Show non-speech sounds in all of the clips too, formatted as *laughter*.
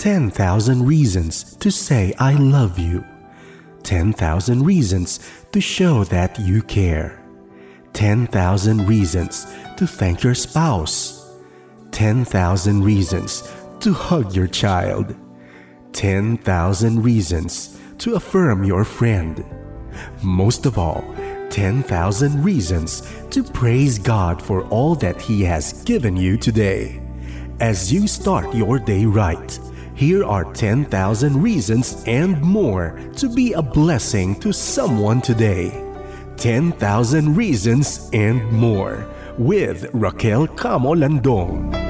10,000 reasons to say I love you. 10,000 reasons to show that you care. 10,000 reasons to thank your spouse. 10,000 reasons to hug your child. 10,000 reasons to affirm your friend. Most of all, 10,000 reasons to praise God for all that He has given you today. As you start your day right, here are 10,000 reasons and more to be a blessing to someone today. 10,000 Reasons and More with Raquel Camo Landong.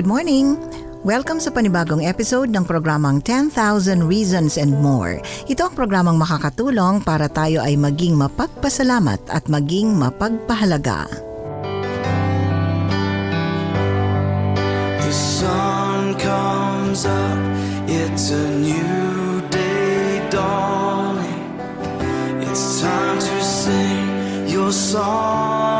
Good morning! Welcome sa panibagong episode ng programang 10,000 Reasons and More. Ito ang programang makakatulong para tayo ay maging mapagpasalamat at maging mapagpahalaga. The sun comes up, it's a new day dawning. It's time to sing your song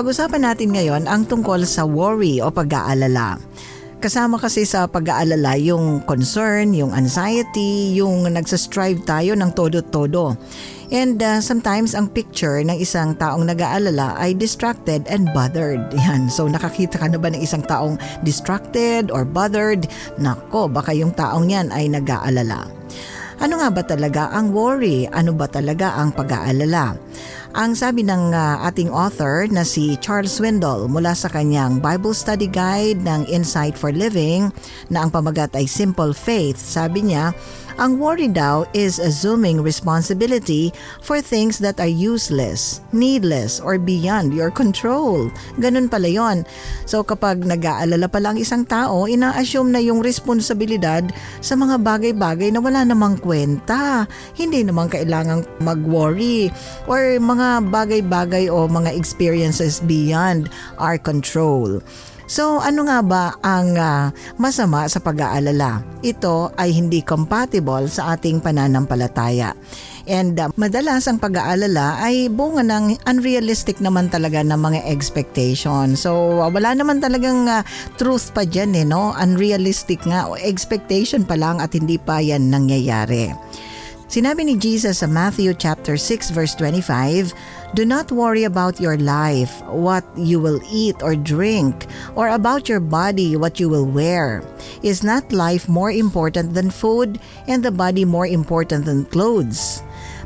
Pag-usapan natin ngayon ang tungkol sa worry o pag-aalala. Kasama kasi sa pag-aalala yung concern, yung anxiety, yung nagsastrive tayo ng todo-todo. And uh, sometimes ang picture ng isang taong nag-aalala ay distracted and bothered. *laughs* Yan. So nakakita ka na ba ng isang taong distracted or bothered? Nako, baka yung taong yan ay nag-aalala. Ano nga ba talaga ang worry? Ano ba talaga ang pag-aalala? Ang sabi ng uh, ating author na si Charles Swindoll mula sa kanyang Bible Study Guide ng Insight for Living na ang pamagat ay Simple Faith, sabi niya, ang worry daw is assuming responsibility for things that are useless, needless, or beyond your control. Ganun pala yon. So kapag nag-aalala pa lang isang tao, ina-assume na yung responsibilidad sa mga bagay-bagay na wala namang kwenta. Hindi naman kailangang mag-worry or mga bagay-bagay o mga experiences beyond our control. So ano nga ba ang ah, masama sa pag-aalala? Ito ay hindi compatible sa ating pananampalataya. And ah, madalas ang pag-aalala ay bunga ng unrealistic naman talaga ng mga expectation. So ah, wala naman talagang ah, truth pa dyan eh, no? Unrealistic nga o expectation pa lang at hindi pa yan nangyayari. Sinabi ni Jesus sa Matthew chapter 6 verse 25, Do not worry about your life, what you will eat or drink, or about your body, what you will wear. Is not life more important than food and the body more important than clothes?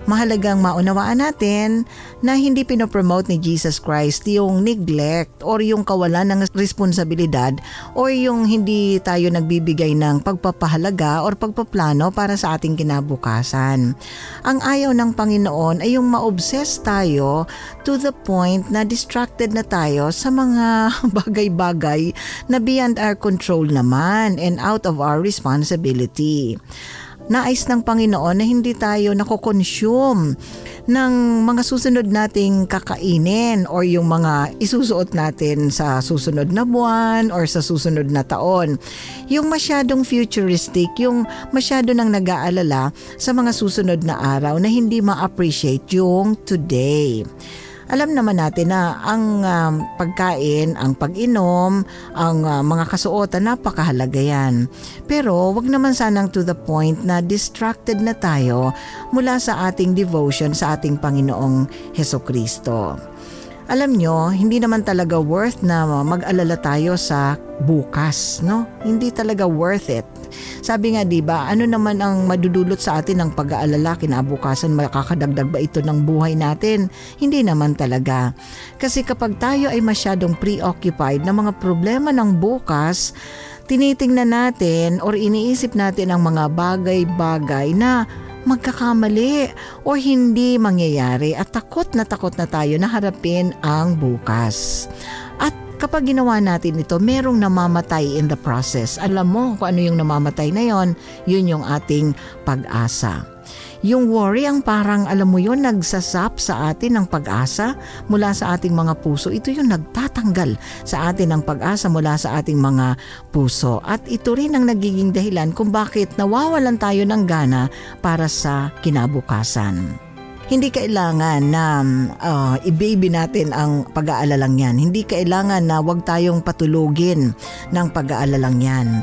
Mahalagang maunawaan natin na hindi pinopromote ni Jesus Christ yung neglect or yung kawalan ng responsibilidad or yung hindi tayo nagbibigay ng pagpapahalaga or pagpaplano para sa ating kinabukasan. Ang ayaw ng Panginoon ay yung ma-obsess tayo to the point na distracted na tayo sa mga *laughs* bagay-bagay na beyond our control naman and out of our responsibility. Nais ng Panginoon na hindi tayo nakokonsume ng mga susunod nating kakainin or yung mga isusuot natin sa susunod na buwan or sa susunod na taon. Yung masyadong futuristic, yung masyado nang nag-aalala sa mga susunod na araw na hindi ma-appreciate yung today alam naman natin na ang um, pagkain, ang pag-inom, ang uh, mga kasuotan, napakahalaga yan. Pero wag naman sanang to the point na distracted na tayo mula sa ating devotion sa ating Panginoong Heso Kristo. Alam nyo, hindi naman talaga worth na mag-alala tayo sa bukas, no? Hindi talaga worth it. Sabi nga 'di ba, ano naman ang madudulot sa atin ng pag-aalala kinabukasan makakadagdag ba ito ng buhay natin? Hindi naman talaga. Kasi kapag tayo ay masyadong preoccupied ng mga problema ng bukas, tinitingnan natin or iniisip natin ang mga bagay-bagay na magkakamali o hindi mangyayari at takot na takot na tayo na harapin ang bukas. At kapag ginawa natin ito, merong namamatay in the process. Alam mo kung ano yung namamatay na yon, yun yung ating pag-asa. Yung worry ang parang alam mo yon nagsasap sa atin ng pag-asa mula sa ating mga puso. Ito yung nagtatanggal sa atin ng pag-asa mula sa ating mga puso. At ito rin ang nagiging dahilan kung bakit nawawalan tayo ng gana para sa kinabukasan hindi kailangan na uh, i-baby natin ang pag-aalalang yan. Hindi kailangan na wag tayong patulugin ng pag-aalalang yan.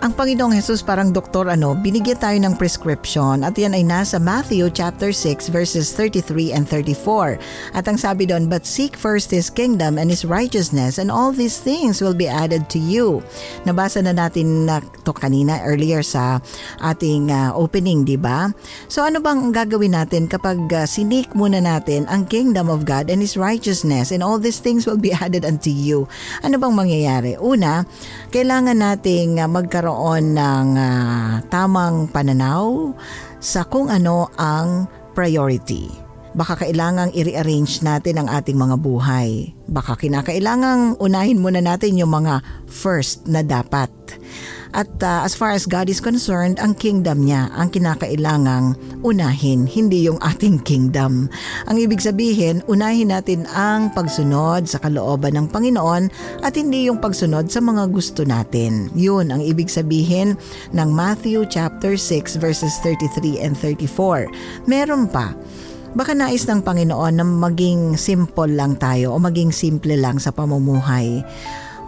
Ang Panginoong Jesus parang doktor ano, binigyan tayo ng prescription at yan ay nasa Matthew chapter 6 verses 33 and 34. At ang sabi doon, But seek first His kingdom and His righteousness and all these things will be added to you. Nabasa na natin na to kanina earlier sa ating uh, opening, di ba? So ano bang gagawin natin kapag uh, sinik muna natin ang kingdom of God and His righteousness and all these things will be *laughs* added unto you? Ano bang mangyayari? Una, kailangan nating uh, magkaroon magkaroon ng uh, tamang pananaw sa kung ano ang priority. Baka kailangang i-rearrange natin ang ating mga buhay. Baka kinakailangang unahin muna natin yung mga first na dapat. At uh, as far as God is concerned, ang kingdom niya ang kinakailangang unahin, hindi yung ating kingdom. Ang ibig sabihin, unahin natin ang pagsunod sa kalooban ng Panginoon at hindi yung pagsunod sa mga gusto natin. Yun ang ibig sabihin ng Matthew chapter 6 verses 33 and 34. Meron pa, Baka nais ng Panginoon na maging simple lang tayo o maging simple lang sa pamumuhay.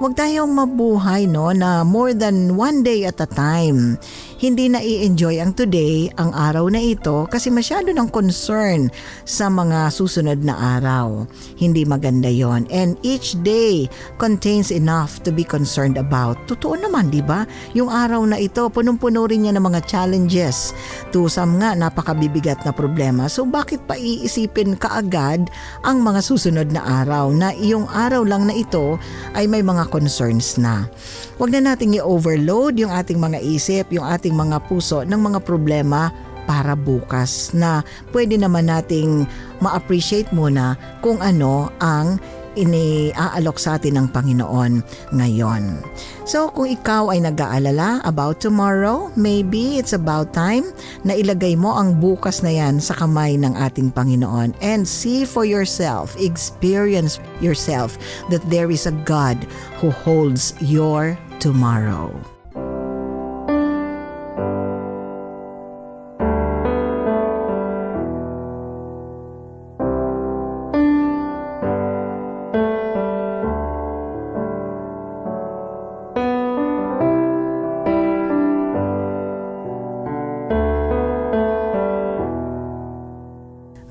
Huwag tayong mabuhay no na more than one day at a time hindi na i-enjoy ang today, ang araw na ito kasi masyado ng concern sa mga susunod na araw. Hindi maganda yon And each day contains enough to be concerned about. Totoo naman, di ba? Yung araw na ito, punong-puno rin niya ng mga challenges. To some nga, napakabibigat na problema. So bakit pa iisipin kaagad ang mga susunod na araw na yung araw lang na ito ay may mga concerns na. Huwag na nating i-overload yung ating mga isip, yung ating ating mga puso ng mga problema para bukas na pwede naman nating ma-appreciate muna kung ano ang iniaalok sa atin ng Panginoon ngayon. So kung ikaw ay nag-aalala about tomorrow, maybe it's about time na ilagay mo ang bukas na yan sa kamay ng ating Panginoon and see for yourself, experience yourself that there is a God who holds your tomorrow.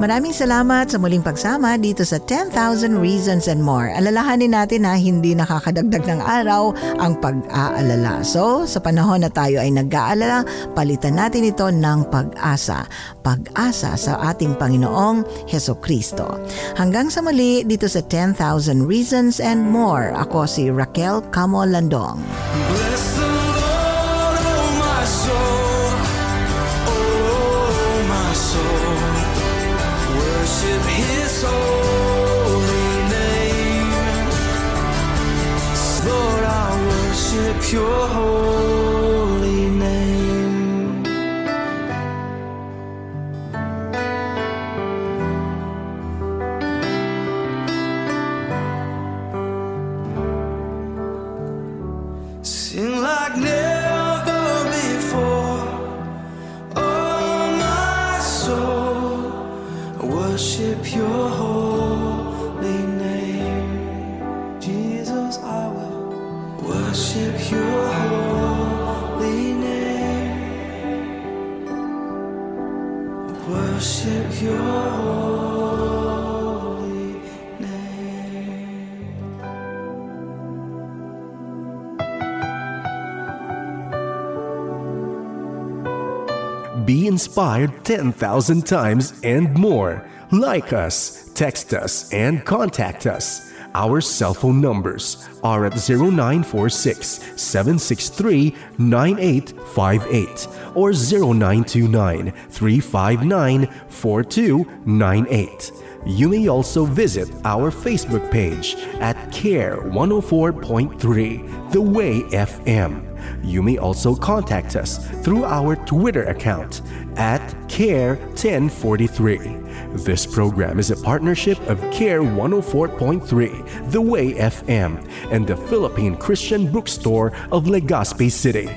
Maraming salamat sa muling pagsama dito sa 10,000 Reasons and More. Alalahanin natin na hindi nakakadagdag ng araw ang pag-aalala. So, sa panahon na tayo ay nag-aalala, palitan natin ito ng pag-asa. Pag-asa sa ating Panginoong Heso Kristo. Hanggang sa muli dito sa 10,000 Reasons and More. Ako si Raquel Camo Landong. Worship your holy name. Be inspired 10,000 times and more. Like us, text us, and contact us. Our cell phone numbers are at 0946 763 9858 or 0929 359 4298. You may also visit our Facebook page at CARE 104.3 The Way FM. You may also contact us through our Twitter account at CARE1043. This program is a partnership of CARE 104.3 The Way FM and the Philippine Christian Bookstore of Legazpi City.